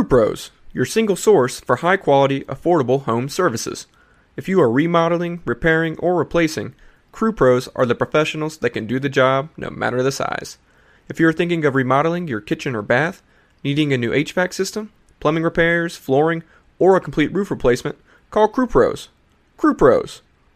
Crew Pros, your single source for high quality, affordable home services. If you are remodeling, repairing, or replacing, Crew Pros are the professionals that can do the job no matter the size. If you're thinking of remodeling your kitchen or bath, needing a new HVAC system, plumbing repairs, flooring, or a complete roof replacement, call Crew Pros. Crew Pros,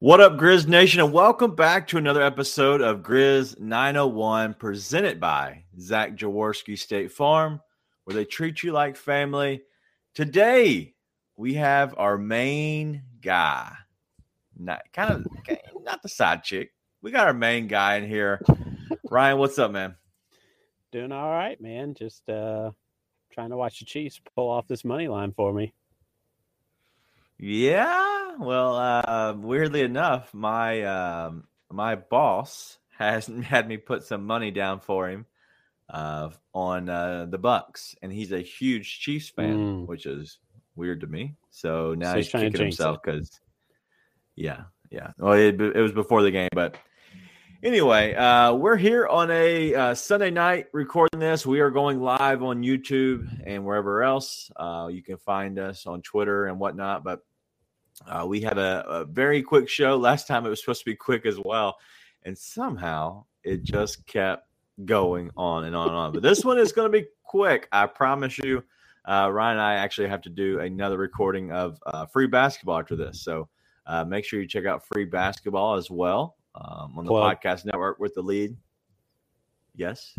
What up, Grizz Nation, and welcome back to another episode of Grizz 901, presented by Zach Jaworski State Farm, where they treat you like family. Today, we have our main guy, not kind of not the side chick. We got our main guy in here. Ryan, what's up, man? Doing all right, man. Just uh trying to watch the Chiefs pull off this money line for me. Yeah, well, uh, weirdly enough, my um, my boss has had me put some money down for him uh, on uh, the Bucks, and he's a huge Chiefs fan, Mm. which is weird to me. So now So he's he's, trying kicking himself because, yeah, yeah. Well, it, it was before the game, but anyway, uh, we're here on a uh, Sunday night recording this. We are going live on YouTube and wherever else. Uh, you can find us on Twitter and whatnot. But uh, we had a, a very quick show. Last time it was supposed to be quick as well. And somehow it just kept going on and on and on. But this one is going to be quick. I promise you. Uh, Ryan and I actually have to do another recording of uh, free basketball after this. So uh, make sure you check out free basketball as well um, on the podcast network with the lead. Yes.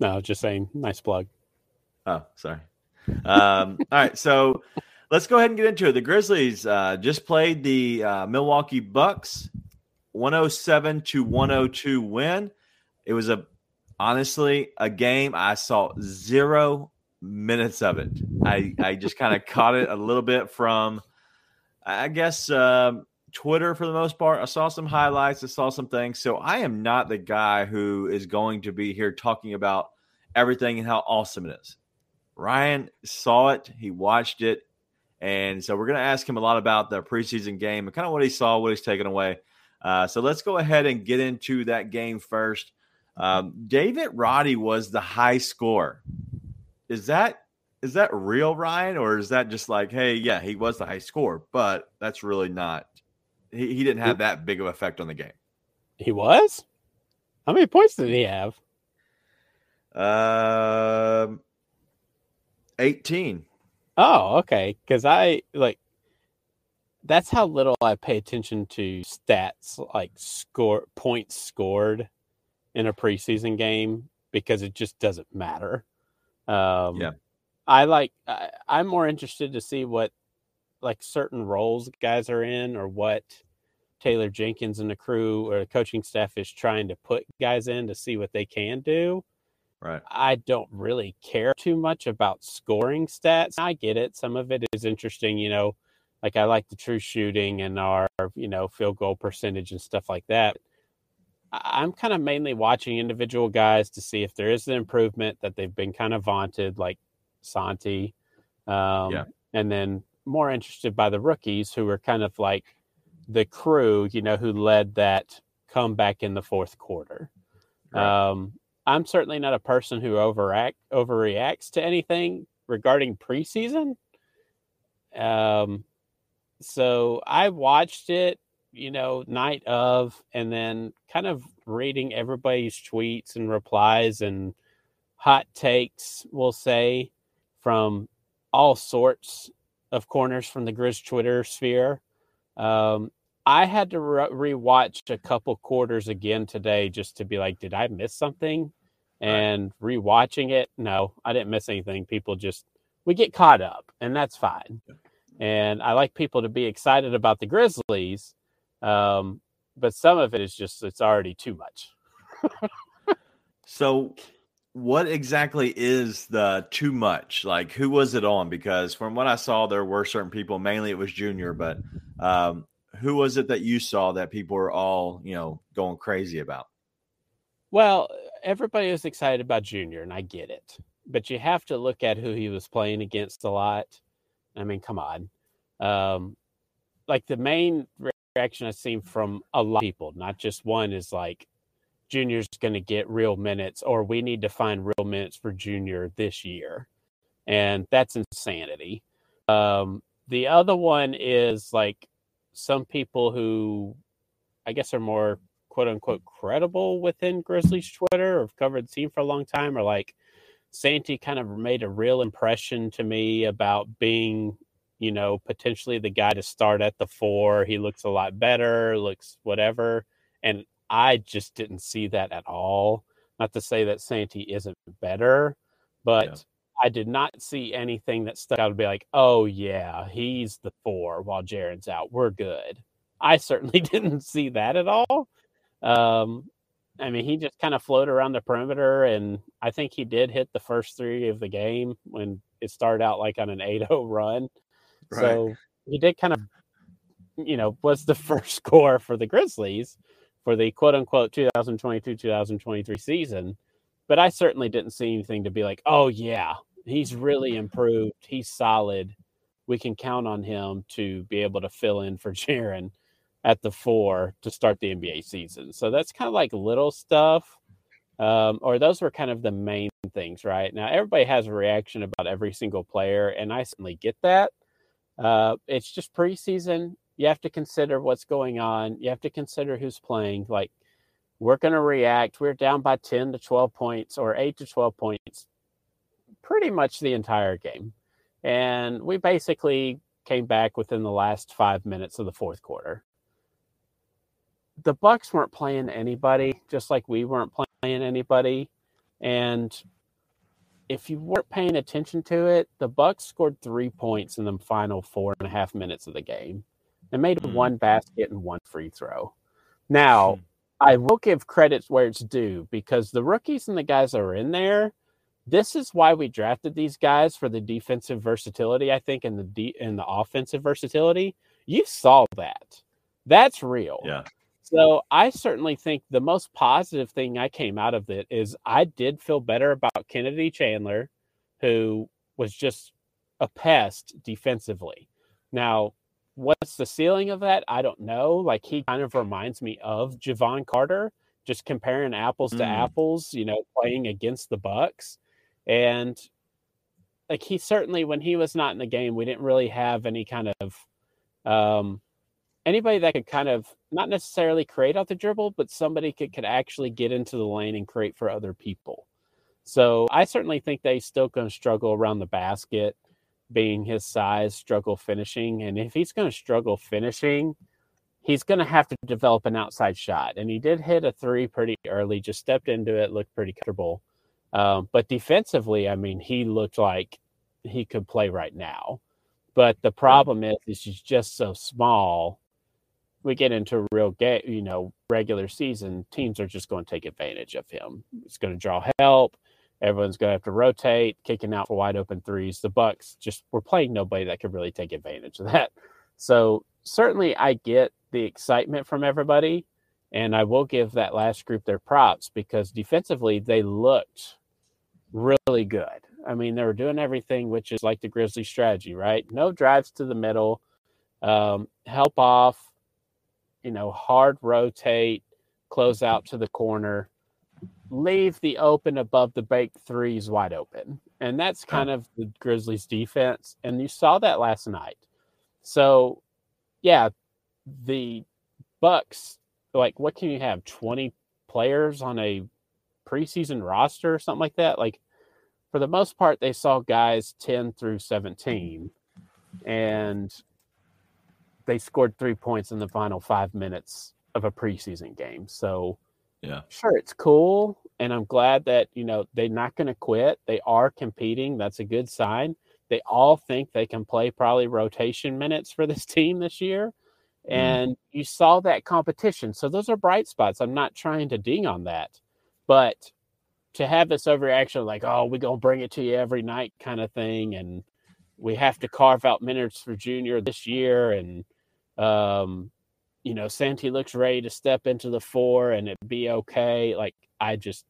No, just saying, nice plug. Oh, sorry. Um, all right, so let's go ahead and get into it. The Grizzlies uh, just played the uh, Milwaukee Bucks, 107 to 102 win. It was a honestly a game I saw zero minutes of it. I I just kind of caught it a little bit from, I guess. Um, Twitter for the most part. I saw some highlights, I saw some things. So I am not the guy who is going to be here talking about everything and how awesome it is. Ryan saw it, he watched it, and so we're going to ask him a lot about the preseason game and kind of what he saw, what he's taken away. Uh, so let's go ahead and get into that game first. Um, David Roddy was the high score. Is that is that real, Ryan, or is that just like, hey, yeah, he was the high score, but that's really not. He, he didn't have that big of effect on the game. He was? How many points did he have? Um, eighteen. Oh, okay. Because I like that's how little I pay attention to stats like score points scored in a preseason game because it just doesn't matter. Um, Yeah. I like I, I'm more interested to see what like certain roles guys are in or what Taylor Jenkins and the crew or the coaching staff is trying to put guys in to see what they can do. Right. I don't really care too much about scoring stats. I get it. Some of it is interesting, you know, like I like the true shooting and our, you know, field goal percentage and stuff like that. I'm kind of mainly watching individual guys to see if there is an improvement that they've been kind of vaunted, like Santi. Um, Yeah. And then more interested by the rookies who are kind of like the crew, you know, who led that comeback in the fourth quarter. Right. Um, I'm certainly not a person who overact overreacts to anything regarding preseason. Um, so I watched it, you know, night of, and then kind of reading everybody's tweets and replies and hot takes, we'll say, from all sorts of corners from the Grizz Twitter sphere. Um, I had to re- rewatch a couple quarters again today just to be like, did I miss something? And rewatching it, no, I didn't miss anything. People just we get caught up, and that's fine. And I like people to be excited about the Grizzlies, um, but some of it is just it's already too much. So what exactly is the too much? Like, who was it on? Because from what I saw, there were certain people. Mainly, it was Junior, but um, who was it that you saw that people were all you know going crazy about? Well, everybody was excited about Junior, and I get it, but you have to look at who he was playing against a lot. I mean, come on. Um, like the main reaction I've seen from a lot of people, not just one, is like Junior's going to get real minutes, or we need to find real minutes for Junior this year, and that's insanity. Um, the other one is like some people who I guess are more quote unquote credible within Grizzlies Twitter or have covered the team for a long time or like Santi kind of made a real impression to me about being, you know, potentially the guy to start at the four. He looks a lot better, looks whatever. And I just didn't see that at all. Not to say that Santi isn't better, but yeah. I did not see anything that stuck out to be like, oh yeah, he's the four while Jaren's out. We're good. I certainly didn't see that at all. Um, I mean, he just kind of floated around the perimeter, and I think he did hit the first three of the game when it started out like on an 8 0 run. Right. So he did kind of, you know, was the first score for the Grizzlies for the quote unquote 2022 2023 season. But I certainly didn't see anything to be like, oh, yeah, he's really improved. He's solid. We can count on him to be able to fill in for Jaren at the four to start the NBA season. So that's kind of like little stuff. Um, or those were kind of the main things, right? Now, everybody has a reaction about every single player, and I certainly get that. Uh, it's just preseason. You have to consider what's going on. You have to consider who's playing. Like, we're going to react. We're down by 10 to 12 points or 8 to 12 points pretty much the entire game. And we basically came back within the last five minutes of the fourth quarter the Bucks weren't playing anybody, just like we weren't playing anybody. And if you weren't paying attention to it, the Bucks scored three points in the final four and a half minutes of the game. They made mm-hmm. one basket and one free throw. Now, mm-hmm. I will give credit where it's due because the rookies and the guys that are in there, this is why we drafted these guys for the defensive versatility, I think, and the de- and the offensive versatility. You saw that. That's real. Yeah. So I certainly think the most positive thing I came out of it is I did feel better about Kennedy Chandler, who was just a pest defensively. Now, what's the ceiling of that? I don't know. Like he kind of reminds me of Jevon Carter, just comparing apples mm. to apples, you know, playing against the Bucks. And like he certainly when he was not in the game, we didn't really have any kind of um anybody that could kind of not necessarily create out the dribble, but somebody could, could actually get into the lane and create for other people. So I certainly think they still going to struggle around the basket, being his size, struggle finishing. And if he's going to struggle finishing, he's going to have to develop an outside shot. And he did hit a three pretty early, just stepped into it, looked pretty comfortable. Um, but defensively, I mean, he looked like he could play right now. But the problem is, is he's just so small we get into real game, you know, regular season, teams are just going to take advantage of him. It's going to draw help. Everyone's going to have to rotate, kicking out for wide open threes. The Bucks just were playing nobody that could really take advantage of that. So certainly, I get the excitement from everybody, and I will give that last group their props because defensively they looked really good. I mean, they were doing everything, which is like the Grizzly strategy, right? No drives to the middle, um, help off, you know, hard rotate, close out to the corner, leave the open above the bake threes wide open. And that's kind of the Grizzlies defense. And you saw that last night. So, yeah, the Bucks, like, what can you have? 20 players on a preseason roster or something like that? Like, for the most part, they saw guys 10 through 17. And they scored three points in the final five minutes of a preseason game. So, yeah, sure, it's cool, and I'm glad that you know they're not going to quit. They are competing. That's a good sign. They all think they can play probably rotation minutes for this team this year, mm. and you saw that competition. So those are bright spots. I'm not trying to ding on that, but to have this overreaction, like, oh, we're gonna bring it to you every night, kind of thing, and we have to carve out minutes for Junior this year, and um, you know, Santi looks ready to step into the four and it be okay. Like, I just,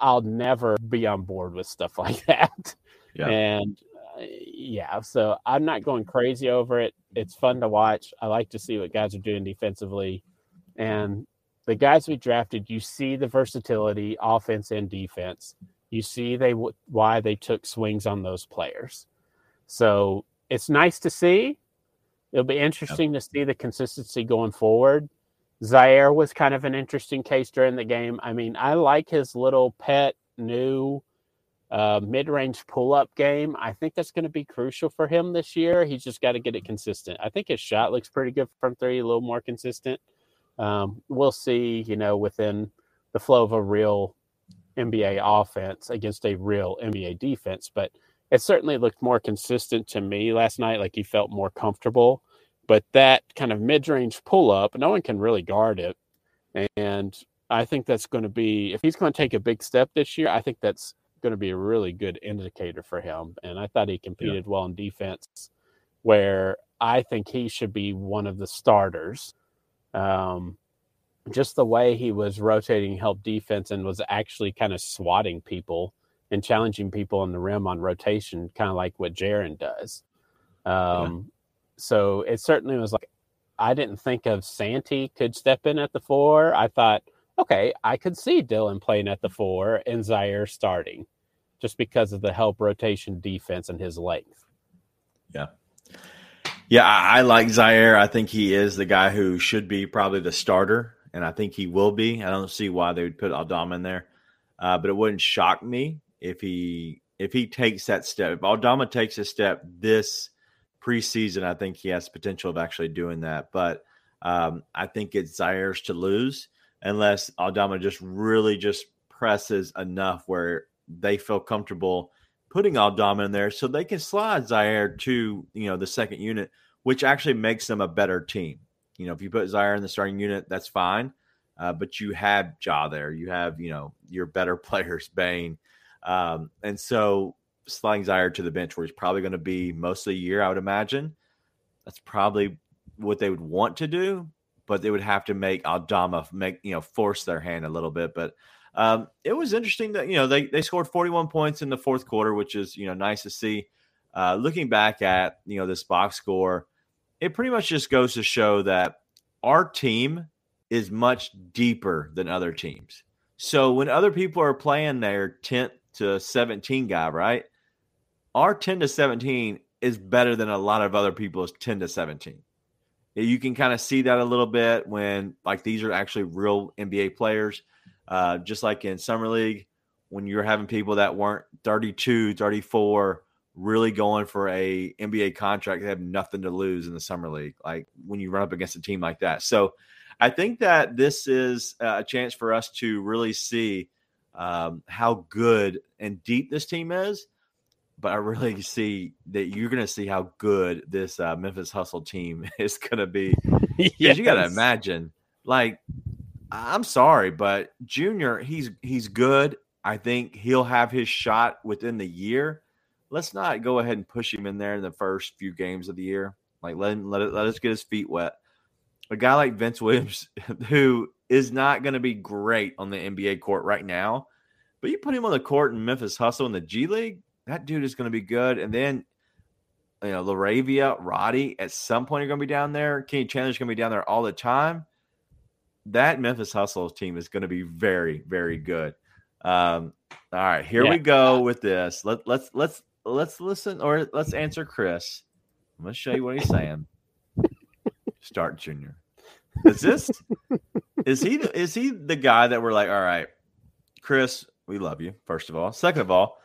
I'll never be on board with stuff like that. Yeah. And uh, yeah, so I'm not going crazy over it. It's fun to watch. I like to see what guys are doing defensively. And the guys we drafted, you see the versatility, offense and defense. You see they why they took swings on those players. So it's nice to see. It'll be interesting yep. to see the consistency going forward. Ziaire was kind of an interesting case during the game. I mean, I like his little pet new uh, mid-range pull-up game. I think that's going to be crucial for him this year. He's just got to get it consistent. I think his shot looks pretty good from three, a little more consistent. Um, we'll see, you know, within the flow of a real NBA offense against a real NBA defense, but it certainly looked more consistent to me last night. Like he felt more comfortable. But that kind of mid range pull up, no one can really guard it. And I think that's going to be, if he's going to take a big step this year, I think that's going to be a really good indicator for him. And I thought he competed yeah. well in defense, where I think he should be one of the starters. Um, just the way he was rotating help defense and was actually kind of swatting people and challenging people on the rim on rotation, kind of like what Jaren does. Um, yeah. So it certainly was like I didn't think of Santi could step in at the four. I thought, okay, I could see Dillon playing at the four and Ziaire starting, just because of the help rotation defense and his length. Yeah. Yeah, I, I like Ziaire. I think he is the guy who should be probably the starter, and I think he will be. I don't see why they would put Aldama in there, uh, but it wouldn't shock me if he if he takes that step. If Aldama takes a step this preseason, I think he has potential of actually doing that. But um, I think it's Ziaire's to lose unless Aldama just really just presses enough where they feel comfortable putting Aldama in there so they can slide Ziaire to, you know, the second unit, which actually makes them a better team. You know, if you put Ziaire in the starting unit, that's fine. Uh, but you have Ja there. You have, you know, your better players, Bane, um, and so sliding Ziaire to the bench where he's probably going to be most of the year, I would imagine. That's probably what they would want to do, but they would have to make Aldama make, you know, force their hand a little bit. But um, it was interesting that, you know, they, they scored 41 points in the fourth quarter, which is, you know, nice to see. Uh, looking back at, you know, this box score, it pretty much just goes to show that our team is much deeper than other teams. So when other people are playing their 10th to 17 guy, right? Our 10 to 17 is better than a lot of other people's 10 to 17. You can kind of see that a little bit when like these are actually real NBA players. Uh, just like in summer league, when you're having people that weren't 32, 34, really going for a NBA contract, they have nothing to lose in the summer league. Like when you run up against a team like that. So I think that this is a chance for us to really see um, how good and deep this team is. But I really see that you're going to see how good this uh, Memphis Hustle team is going to be. yes. You got to imagine, like, I'm sorry, but Junior, he's he's good. I think he'll have his shot within the year. Let's not go ahead and push him in there in the first few games of the year. Like let him, let it, let us get his feet wet. A guy like Vince Williams, who is not going to be great on the NBA court right now. But you put him on the court in Memphis Hustle in the G League, that dude is going to be good. And then, you know, LaRavia, Roddy, at some point are going to be down there. Kenny Chandler's going to be down there all the time. That Memphis Hustle team is going to be very, very good. Um, all right, here yeah. we go with this. Let, let's let's let's listen or let's answer Chris. I'm going to show you what he's saying. Start Junior. Is this is he is he the guy that we're like, all right, Chris, we love you, first of all. Second of all,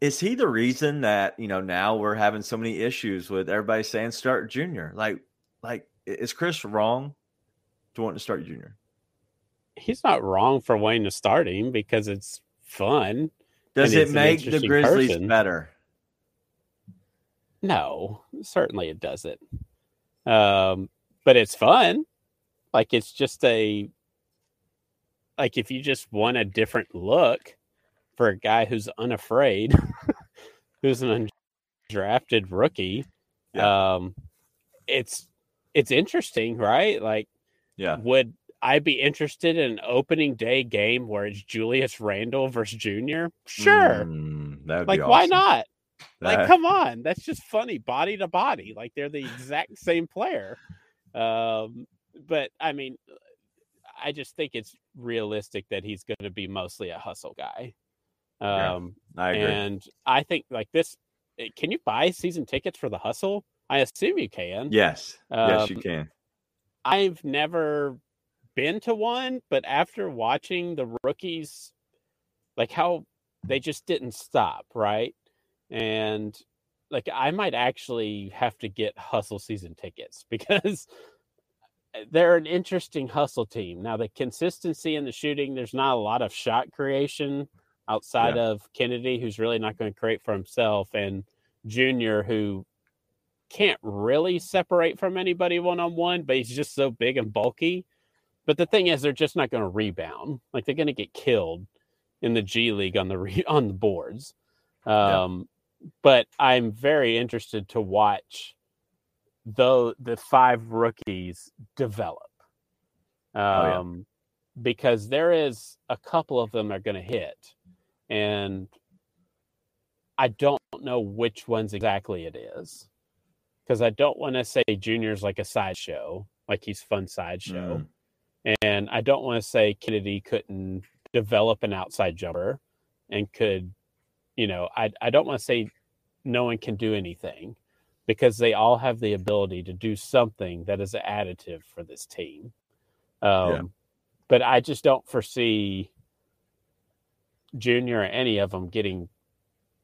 is he the reason that, you know, now we're having so many issues with everybody saying start junior? Like, like is Chris wrong to want to start junior? He's not wrong for wanting to start him because it's fun. Does it make the Grizzlies person. better? No, certainly it doesn't. Um, but it's fun. Like it's just a like if you just want a different look for a guy who's unafraid, who's an undrafted rookie, um, it's it's interesting, right? Like, Yeah. would I be interested in an opening day game where it's Julius Randle versus Junior? Sure. Mm, that like, be why awesome. not? Like, come on, that's just funny, body to body. Like they're the exact same player. Um, but I mean, I just think it's realistic that he's going to be mostly a hustle guy. Yeah, Um, I agree. and I think like this, eh, can you buy season tickets for the hustle? I assume you can. yes. yes, you Um, can. I've never been to one, but after watching the rookies, like how they just didn't stop, right? And like I might actually have to get hustle season tickets because they're an interesting hustle team. Now the consistency in the shooting, there's not a lot of shot creation outside of Kennedy, who's really not going to create for himself, and Junior, who can't really separate from anybody one on one, but he's just so big and bulky. But the thing is, they're just not going to rebound. Like they're going to get killed in the G League on the re- on the boards. Yeah. Um, But I'm very interested to watch though the five rookies develop. Um, Oh, yeah. because there is a couple of them are going to hit, and I don't know which ones exactly it is because I don't want to say Junior's like a sideshow, like he's fun sideshow, and I don't want to say Kennedy couldn't develop an outside jumper and could, you know, I I don't want to say no one can do anything because they all have the ability to do something that is additive for this team. Um, But I just don't foresee Junior or any of them getting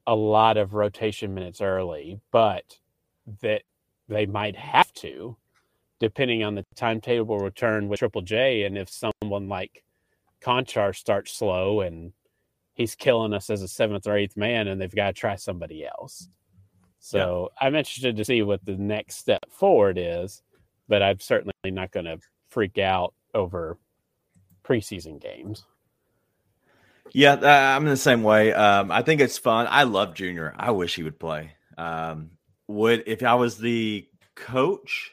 a lot of rotation minutes early, but that they might have to, depending on the timetable return with Triple J. And if someone like Konchar starts slow and he's killing us as a seventh or eighth man, and they've got to try somebody else. So I'm interested to see what the next step forward is, but I'm certainly not going to freak out over preseason games. Yeah, uh, I'm in the same way. Um, I think it's fun. I love Junior. I wish he would play. Um, would if I was the coach,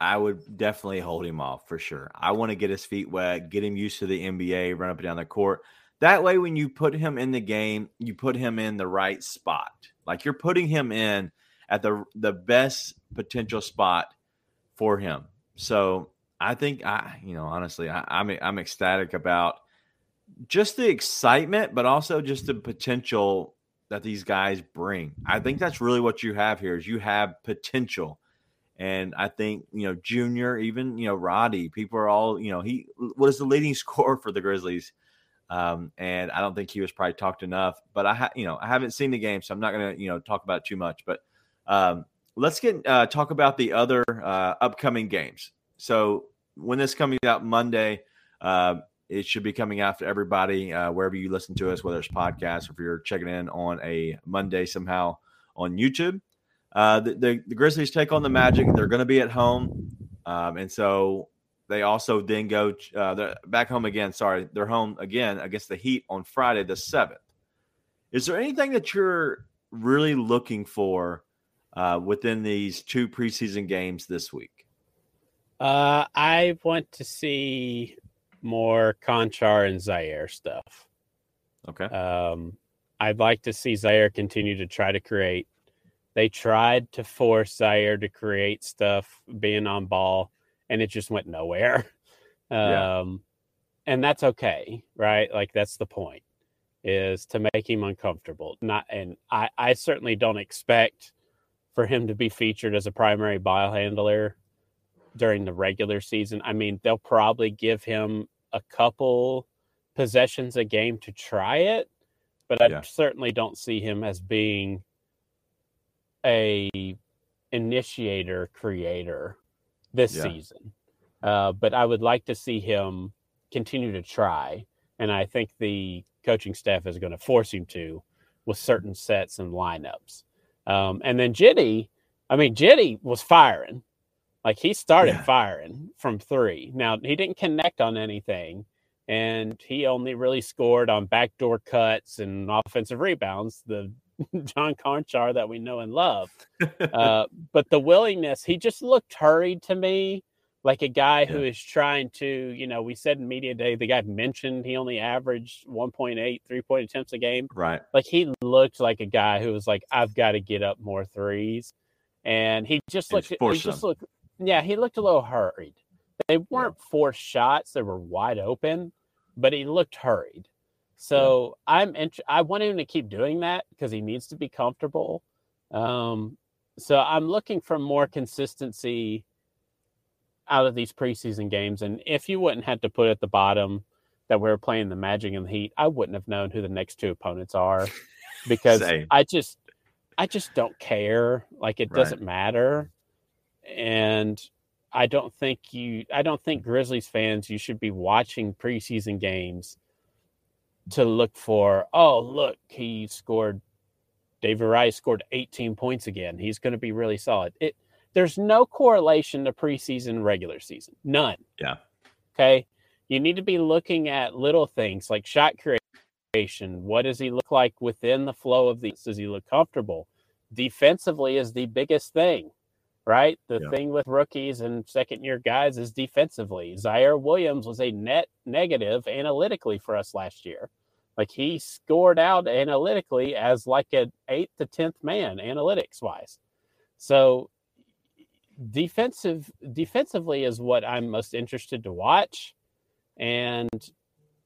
I would definitely hold him off for sure. I want to get his feet wet, get him used to the NBA, run up and down the court. That way, when you put him in the game, you put him in the right spot. Like you're putting him in at the the best potential spot for him. So I think I, you know, honestly, I, I'm I'm ecstatic about just the excitement, but also just the potential that these guys bring. I think that's really what you have here is you have potential. And I think, you know, Junior, even, you know, Roddy, people are all, you know, he was the leading scorer for the Grizzlies. Um, and I don't think he was probably talked enough, but I, ha- you know, I haven't seen the game, so I'm not going to, you know, talk about it too much, but, um, let's get, uh, talk about the other, uh, upcoming games. So when this coming out Monday, uh, it should be coming out for everybody uh, wherever you listen to us, whether it's podcasts or if you're checking in on a Monday somehow on YouTube. Uh, the, the, the Grizzlies take on the Magic. They're going to be at home, um, and so they also then go uh, back home again. Sorry, they're home again against the Heat on Friday the seventh. Is there anything that you're really looking for uh, within these two preseason games this week? Uh, I want to see more Konchar and Ziaire stuff. Okay. Um, I'd like to see Ziaire continue to try to create. They tried to force Ziaire to create stuff being on ball, and it just went nowhere. Yeah. Um, and that's okay, right? Like that's the point is to make him uncomfortable. Not, and I, I certainly don't expect for him to be featured as a primary ball handler during the regular season. I mean, they'll probably give him a couple possessions a game to try it, but I Yeah. certainly don't see him as being a initiator creator this Yeah. season. Uh, but I would like to see him continue to try, and I think the coaching staff is going to force him to with certain sets and lineups. Um, and then Jitty, I mean, Jitty was firing. Like he started Yeah. firing from three. Now he didn't connect on anything, and he only really scored on backdoor cuts and offensive rebounds. The John Konchar that we know and love. Uh, but the willingness, he just looked hurried to me, like a guy who is trying to, you know, we said in media day, the guy mentioned he only averaged 1.8 three point attempts a game. Right. Like he looked like a guy who was like, I've got to get up more threes. And he just looked, he just looked, yeah, he looked a little hurried. They weren't forced shots, they were wide open, but he looked hurried. So I'm int- I want him to keep doing that because he needs to be comfortable. Um, so I'm looking for more consistency out of these preseason games. And if you wouldn't have to put at the bottom that we are playing the Magic and the Heat, I wouldn't have known who the next two opponents are because Same. I just I just don't care. Like it Right. doesn't matter. And I don't think you I don't think Grizzlies fans you should be watching preseason games to look for, oh look, he scored David Rice scored 18 points again. He's going to be really solid. It there's no correlation to preseason regular season. None. Yeah. Okay. You need to be looking at little things like shot creation. What does he look like within the flow of the? Does he look comfortable? Defensively is the biggest thing, right? The Yeah. thing with rookies and second year guys is defensively. Ziaire Williams was a net negative analytically for us last year. Like he scored out analytically as like an eighth to tenth man analytics wise. So defensive defensively is what I'm most interested to watch. And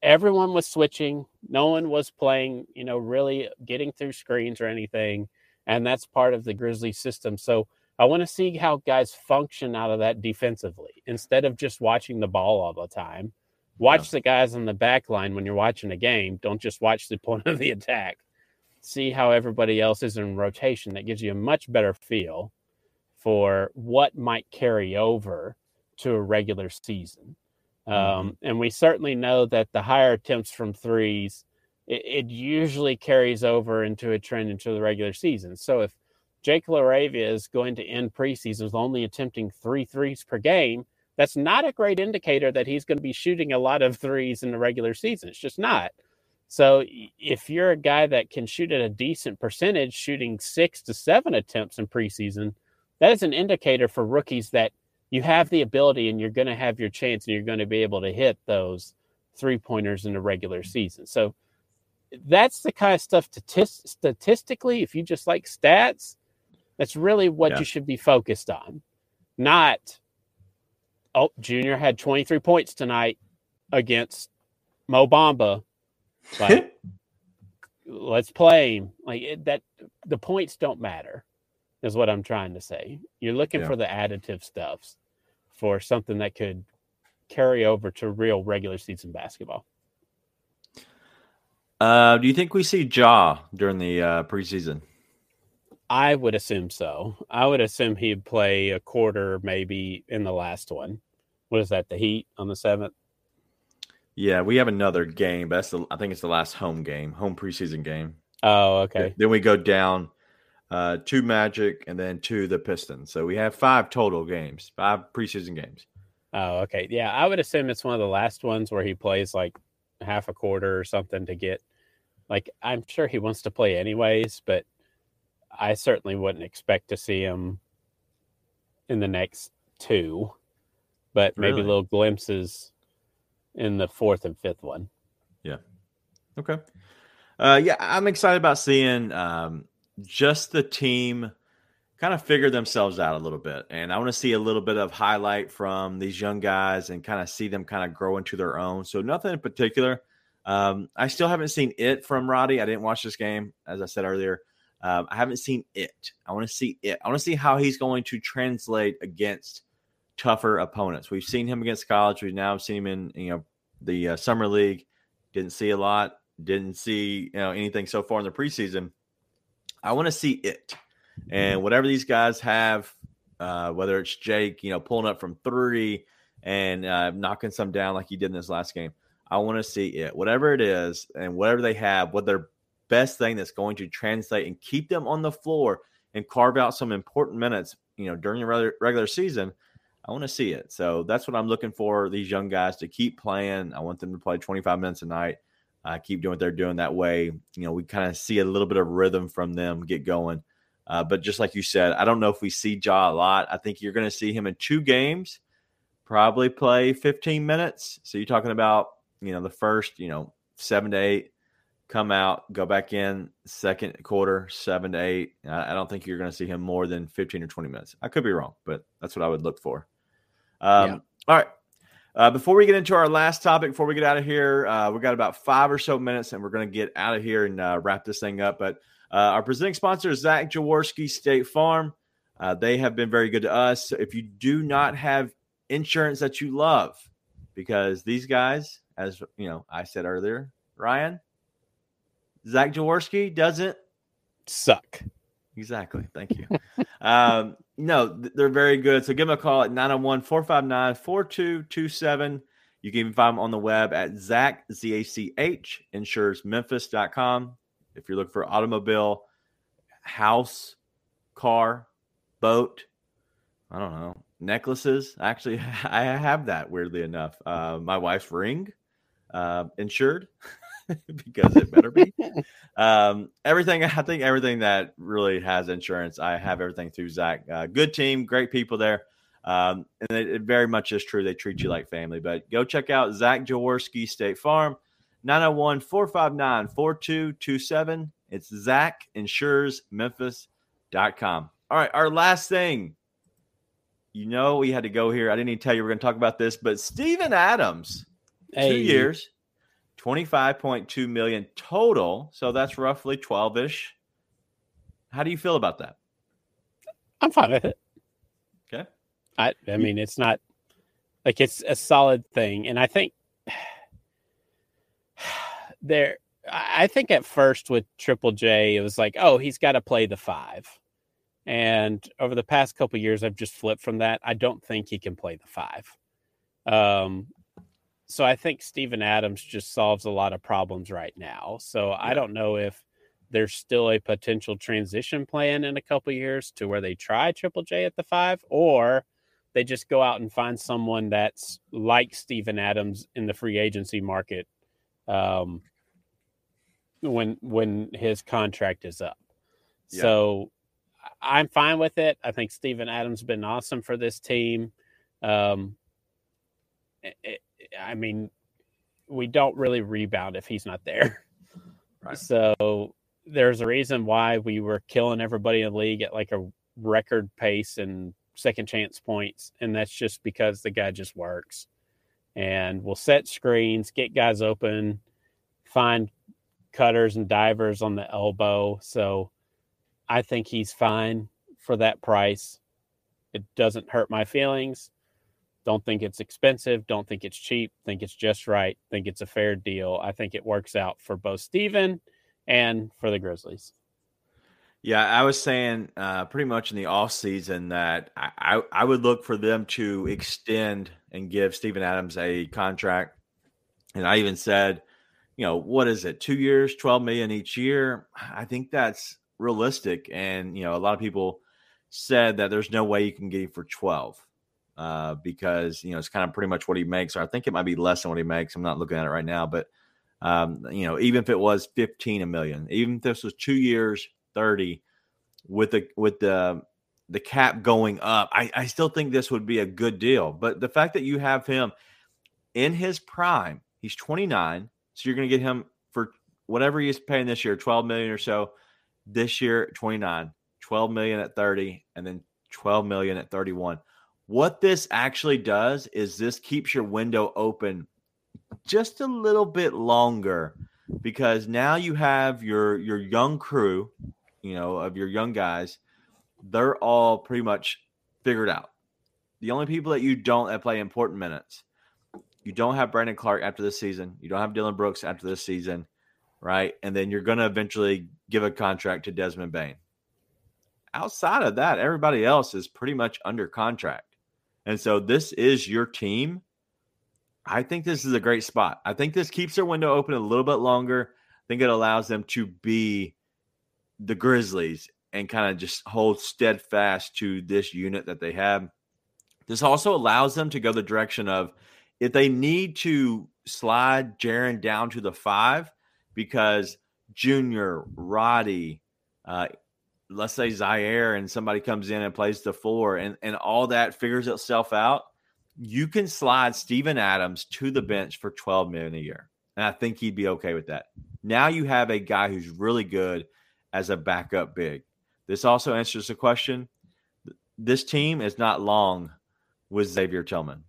everyone was switching. No one was playing, you know, really getting through screens or anything. And that's part of the Grizzly system. So I want to see how guys function out of that defensively instead of just watching the ball all the time. Watch the guys on the back line when you're watching a game. Don't just watch the point of the attack. See how everybody else is in rotation. That gives you a much better feel for what might carry over to a regular season. Um, and we certainly know that the higher attempts from threes, it, it usually carries over into a trend into the regular season. So if Jake LaRavia is going to end preseason with only attempting three threes per game, that's not a great indicator that he's going to be shooting a lot of threes in the regular season. It's just not. So if you're a guy that can shoot at a decent percentage, shooting six to seven attempts in preseason, that is an indicator for rookies that you have the ability and you're going to have your chance and you're going to be able to hit those three pointers in the regular mm-hmm. season. So that's the kind of stuff statis- statistically, if you just like stats, that's really what Yeah. you should be focused on. Not, oh, Junior had 23 points tonight against Mo Bamba. Like, let's play him. Like it, that, the points don't matter, is what I'm trying to say. You're looking Yeah. for the additive stuffs for something that could carry over to real regular season basketball. Uh, do you think we see Ja during the uh, preseason? I would assume so. I would assume he'd play a quarter, maybe in the last one. What is that? The Heat on the seventh. Yeah, we have another game, but that's the I think it's the last home game, home preseason game. Oh, okay. Then we go down uh, to Magic and then to the Pistons. So we have five total games, five preseason games. Oh, okay. Yeah, I would assume it's one of the last ones where he plays like half a quarter or something to get. Like, I'm sure he wants to play anyways, but I certainly wouldn't expect to see him in the next two, but maybe Really? little glimpses in the fourth and fifth one. Yeah. Okay. Uh, yeah, I'm excited about seeing um, just the team kind of figure themselves out a little bit. And I want to see a little bit of highlight from these young guys and kind of see them kind of grow into their own. So, nothing in particular. Um, I still haven't seen it from Roddy. I didn't watch this game, as I said earlier. Um, I haven't seen it. I want to see it. I want to see how he's going to translate against tougher opponents. We've seen him against college. We've now seen him in you know the uh, summer league. Didn't see a lot. Didn't see you know anything so far in the preseason. I want to see it, and whatever these guys have, uh, whether it's Jake, you know, pulling up from three and uh, knocking some down like he did in this last game. I want to see it, whatever it is, and whatever they have, what their best thing that's going to translate and keep them on the floor and carve out some important minutes, you know, during the regular, season. I want to see it. So that's what I'm looking for these young guys to keep playing. I want them to play 25 minutes a night. Uh, keep doing what they're doing that way. You know, we kind of see a little bit of rhythm from them get going. Uh, but just like you said, I don't know if we see Ja a lot. I think you're going to see him in two games, probably play 15 minutes. So you're talking about, you know, the first, you know, seven to eight, come out, go back in, second quarter, seven to eight. I, don't think you're going to see him more than 15 or 20 minutes. I could be wrong, but that's what I would look for. Um, yeah. All right. Uh, before we get into our last topic, before we get out of here, uh, we've got about five or so minutes and we're going to get out of here and uh, wrap this thing up. But uh, our presenting sponsor is Zach Jaworski State Farm. Uh, they have been very good to us. If you do not have insurance that you love, because these guys, as you know, I said earlier, Ryan, Zach Jaworski doesn't suck. Exactly. Thank you. um, no, they're very good. So give them a call at 901 459 4227. You can even find them on the web at Zach, Z A C H, insuresmemphis.com. If you're looking for automobile, house, car, boat, I don't know, necklaces. Actually, I have that weirdly enough. Uh, my wife's ring uh, insured. because it better be. um, everything, I think everything that really has insurance, I have everything through Zach. Uh, good team, great people there. Um, and it, it, very much is true. They treat you like family. But go check out Zach Jaworski State Farm, 901 459 4227. It's Zach Insures Memphis.com. All right, our last thing. You know, we had to go here. I didn't even tell you we are going to talk about this, but Steven Adams, hey. two years, 25.2 million total. So that's roughly 12 ish. How do you feel about that? I'm fine with it. Okay. I, I mean, it's not like it's a solid thing. And I think there, I think at first with Triple J, it was like, oh, he's got to play the five. And over the past couple years, I've just flipped from that. I don't think he can play the five. Um, so I think Steven Adams just solves a lot of problems right now. So yeah. I don't know if there's still a potential transition plan in a couple years to where they try Triple J at the five, or they just go out and find someone that's like Steven Adams in the free agency market um, when when his contract is up. Yeah. So I'm fine with it. I think Steven Adams has been awesome for this team. Um, it, I mean, we don't really rebound if he's not there. Right. So there's a reason why we were killing everybody in the league at like a record pace and second chance points, and that's just because the guy just works. And we'll set screens, get guys open, find cutters and divers on the elbow. So I think he's fine for that price. It doesn't hurt my feelings. Don't think it's expensive. Don't think it's cheap. Think it's just right. Think it's a fair deal. I think it works out for both Steven and for the Grizzlies. Yeah, I was saying uh, pretty much in the off season that I, I, I, would look for them to extend and give Steven Adams a contract. And I even said, you know, what is it, two years, 12 million each year? I think that's realistic. And, you know, a lot of people said that there's no way you can get him for 12 uh, because you know it's kind of pretty much what he makes. Or I think it might be less than what he makes. I'm not looking at it right now, but um, you know, even if it was 15 a million, even if this was two years, 30, with the with the the cap going up, I, I still think this would be a good deal. But the fact that you have him in his prime, he's 29, so you're going to get him for whatever he's paying this year, 12 million or so. This year, 29, 12 million at 30, and then 12 million at 31. What this actually does is this keeps your window open just a little bit longer because now you have your your young crew, you know, of your young guys. They're all pretty much figured out. The only people that you don't that play important minutes, you don't have Brandon Clarke after this season. You don't have Dillon Brooks after this season, right? And then you're going to eventually give a contract to Desmond Bane. Outside of that, everybody else is pretty much under contract. And so this is your team. I think this is a great spot. I think this keeps their window open a little bit longer. I think it allows them to be the Grizzlies and kind of just hold steadfast to this unit that they have. This also allows them to go the direction of if they need to slide Jaren down to the five because Junior, Roddy, uh, let's say Ziaire, and somebody comes in and plays the four, and, and all that figures itself out, you can slide Steven Adams to the bench for 12 million a year. And I think he'd be okay with that. Now you have a guy who's really good as a backup big. This also answers the question. This team is not long with Xavier Tillman.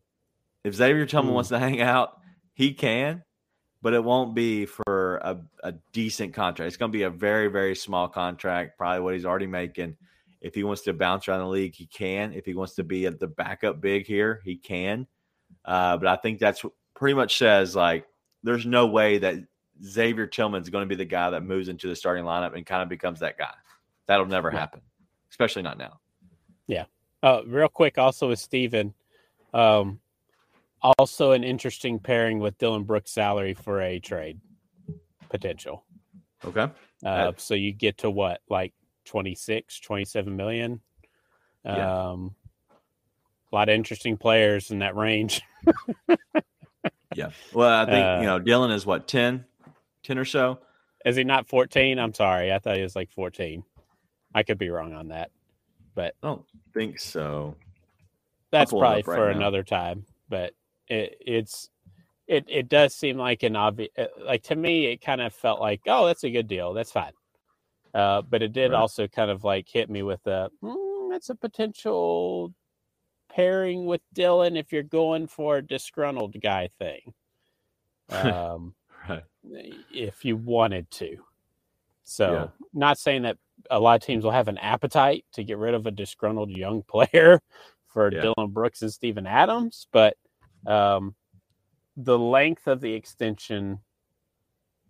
If Xavier Tillman mm. wants to hang out, he can, but it won't be for a, a decent contract. It's going to be a very, very small contract, probably what he's already making. If he wants to bounce around the league, he can. If he wants to be at the backup big here, he can. Uh, but I think that's pretty much says like there's no way that Xavier Tillman's going to be the guy that moves into the starting lineup and kind of becomes that guy. That'll never happen, especially not now. Yeah. Uh, real quick, also with Steven, um, also an interesting pairing with Dillon Brooks' salary for a trade potential. Okay. Uh, so you get to what, like 26, 27 million? Yeah. Um, a lot of interesting players in that range. yeah. Well, I think, uh, you know, Dillon is what, 10, 10 or so? Is he not 14? I'm sorry. I thought he was like 14. I could be wrong on that, but I don't think so. That's probably right for now. another time. But it, it's it it does seem like an obvious uh, like to me it kind of felt like oh that's a good deal that's fine. Uh, but it did right. also kind of like hit me with a mm, that's a potential pairing with Dillon if you're going for a disgruntled guy thing. Um, right. If you wanted to. So, yeah. not saying that a lot of teams will have an appetite to get rid of a disgruntled young player for yeah. Dillon Brooks and Steven Adams, but um, the length of the extension,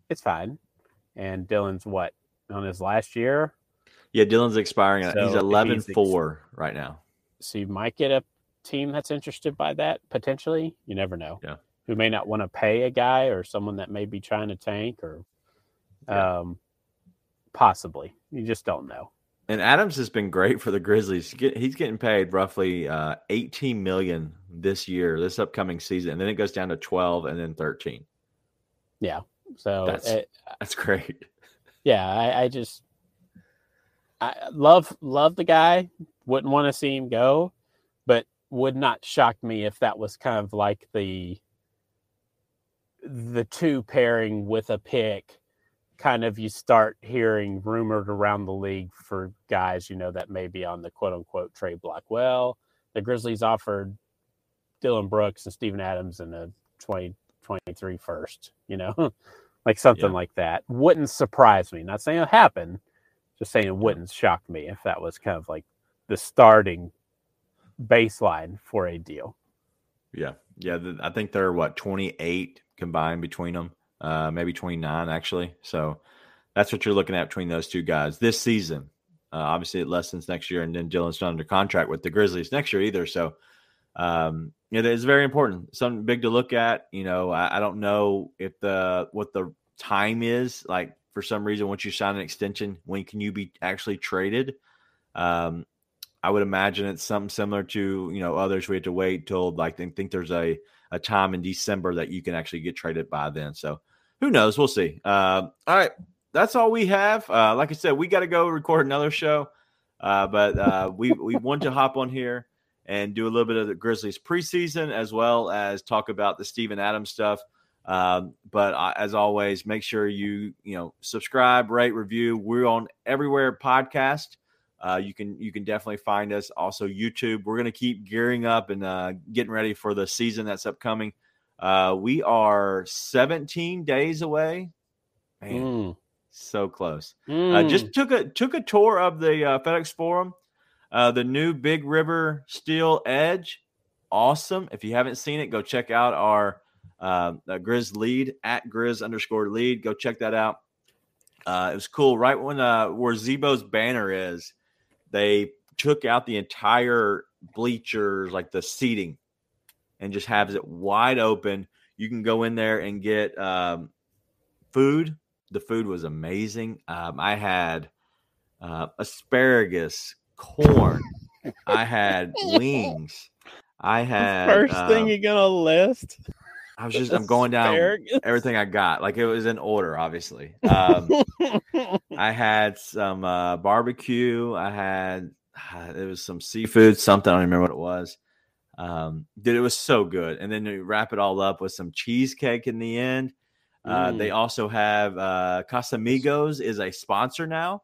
it's fine. And Dillon's what on his last year? Yeah, Dillon's expiring. So he's 11 he's 4 right now. So you might get a team that's interested by that potentially. You never know. Yeah. Who may not want to pay a guy or someone that may be trying to tank or yeah. um, possibly. You just don't know. And Adams has been great for the Grizzlies. He's getting paid roughly uh, 18 million this year, this upcoming season, and then it goes down to 12 and then 13. Yeah, so that's it, that's great. Yeah, I, I just I love love the guy. Wouldn't want to see him go, but would not shock me if that was kind of like the the two pairing with a pick kind of you start hearing rumored around the league for guys, you know, that may be on the quote unquote trade block. Well, the Grizzlies offered Dillon Brooks and Steven Adams in a 2023 first, you know, like something yeah. like that. Wouldn't surprise me. Not saying it happened, just saying it wouldn't shock me if that was kind of like the starting baseline for a deal. Yeah. Yeah. I think they're what, 28 combined between them uh, maybe 29 actually. So that's what you're looking at between those two guys this season. Uh, obviously, it lessens next year, and then Dillon's not under contract with the Grizzlies next year either. So um, it is very important, something big to look at. You know, I, I don't know if the what the time is like for some reason once you sign an extension, when can you be actually traded? Um, I would imagine it's something similar to you know others. We have to wait till like they think there's a a time in December that you can actually get traded by then. So who knows? We'll see. Uh, all right, that's all we have. Uh, like I said, we got to go record another show, uh, but uh, we we want to hop on here and do a little bit of the Grizzlies preseason as well as talk about the Steven Adams stuff. Um, but uh, as always, make sure you you know subscribe, rate, review. We're on everywhere podcast. Uh, you can you can definitely find us. Also YouTube. We're gonna keep gearing up and uh, getting ready for the season that's upcoming. Uh, we are 17 days away. Man, mm. so close. Mm. just took a took a tour of the uh, FedEx Forum. Uh, the new Big River Steel Edge, awesome. If you haven't seen it, go check out our uh, Grizz lead at Grizz underscore lead. Go check that out. Uh, it was cool. Right when uh, where Z-Bo's banner is, they took out the entire bleachers, like the seating, and just has it wide open. You can go in there and get um, food. The food was amazing. Um, I had uh, asparagus, corn. I had wings. I had First thing um, you're gonna list. I was just I'm going down everything I got. Like it was in order, obviously. Um, I had some uh, barbecue. I had it was some seafood, something I don't remember what it was. Um, dude, it was so good. And then you wrap it all up with some cheesecake in the end. Uh, They also have uh, Casamigos is a sponsor now,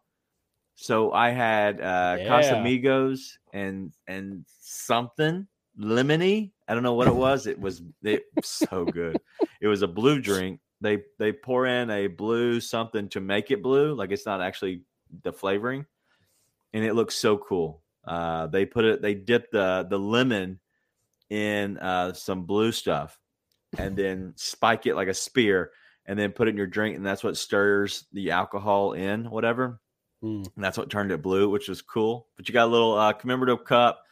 so I had uh, Yeah. Casamigos and and something lemony. I don't know what it was. It was it so good. it was a blue drink. They they pour in a blue something to make it blue, like it's not actually the flavoring, and it looks so cool. Uh, they put it. They dip the the lemon in uh, some blue stuff, and then spike it like a spear, and then put it in your drink, and that's what stirs the alcohol in, whatever. Mm. And that's what turned it blue, which was cool. But you got a little uh, commemorative cup,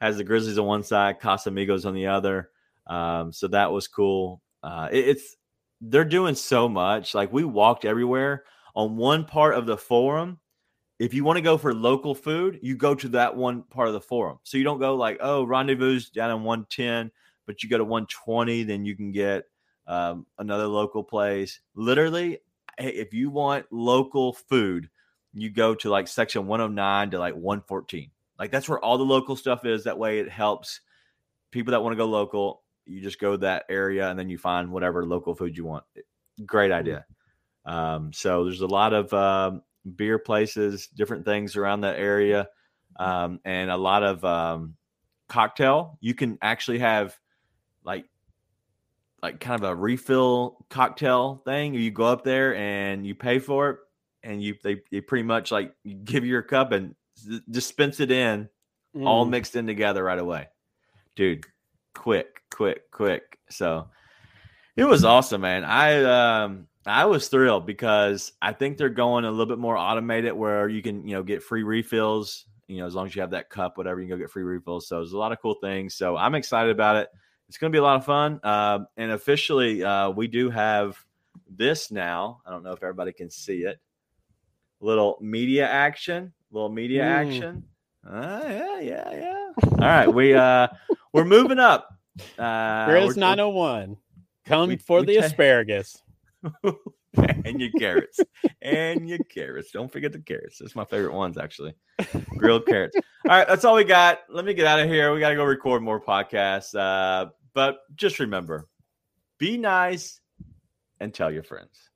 has the Grizzlies on one side, Casamigos on the other. Um, so that was cool. Uh, it- it's they're doing so much. Like we walked everywhere on one part of the forum. If you want to go for local food, you go to that one part of the forum. So you don't go like, oh, rendezvous down in 110, but you go to 120, then you can get um, another local place. Literally, if you want local food, you go to like section 109 to like 114. Like that's where all the local stuff is. That way it helps people that want to go local. You just go that area and then you find whatever local food you want. Great idea. Um, so there's a lot of um, beer places, different things around that area, um, and a lot of um, cocktail. You can actually have like like kind of a refill cocktail thing. You go up there and you pay for it, and you they, they pretty much like give you your cup and dispense it in all Mm. mixed in together right away. Dude, quick, quick, quick. So it was awesome, man. I um I was thrilled because I think they're going a little bit more automated where you can, you know, get free refills, you know, as long as you have that cup, whatever, you can go get free refills. So there's a lot of cool things. So I'm excited about it. It's going to be a lot of fun. Um, and officially, uh, we do have this now. I don't know if everybody can see it. Little media action, little media Mm. action. Uh, yeah, yeah, yeah. All right, we uh we're moving up. Uh, we're- 901. Come we- for we the ta- asparagus. and your carrots and your carrots. Don't forget the carrots. That's my favorite ones, actually. Grilled carrots. All right, that's all we got. Let me get out of here. We got to go record more podcasts. Uh, but just remember, be nice and tell your friends.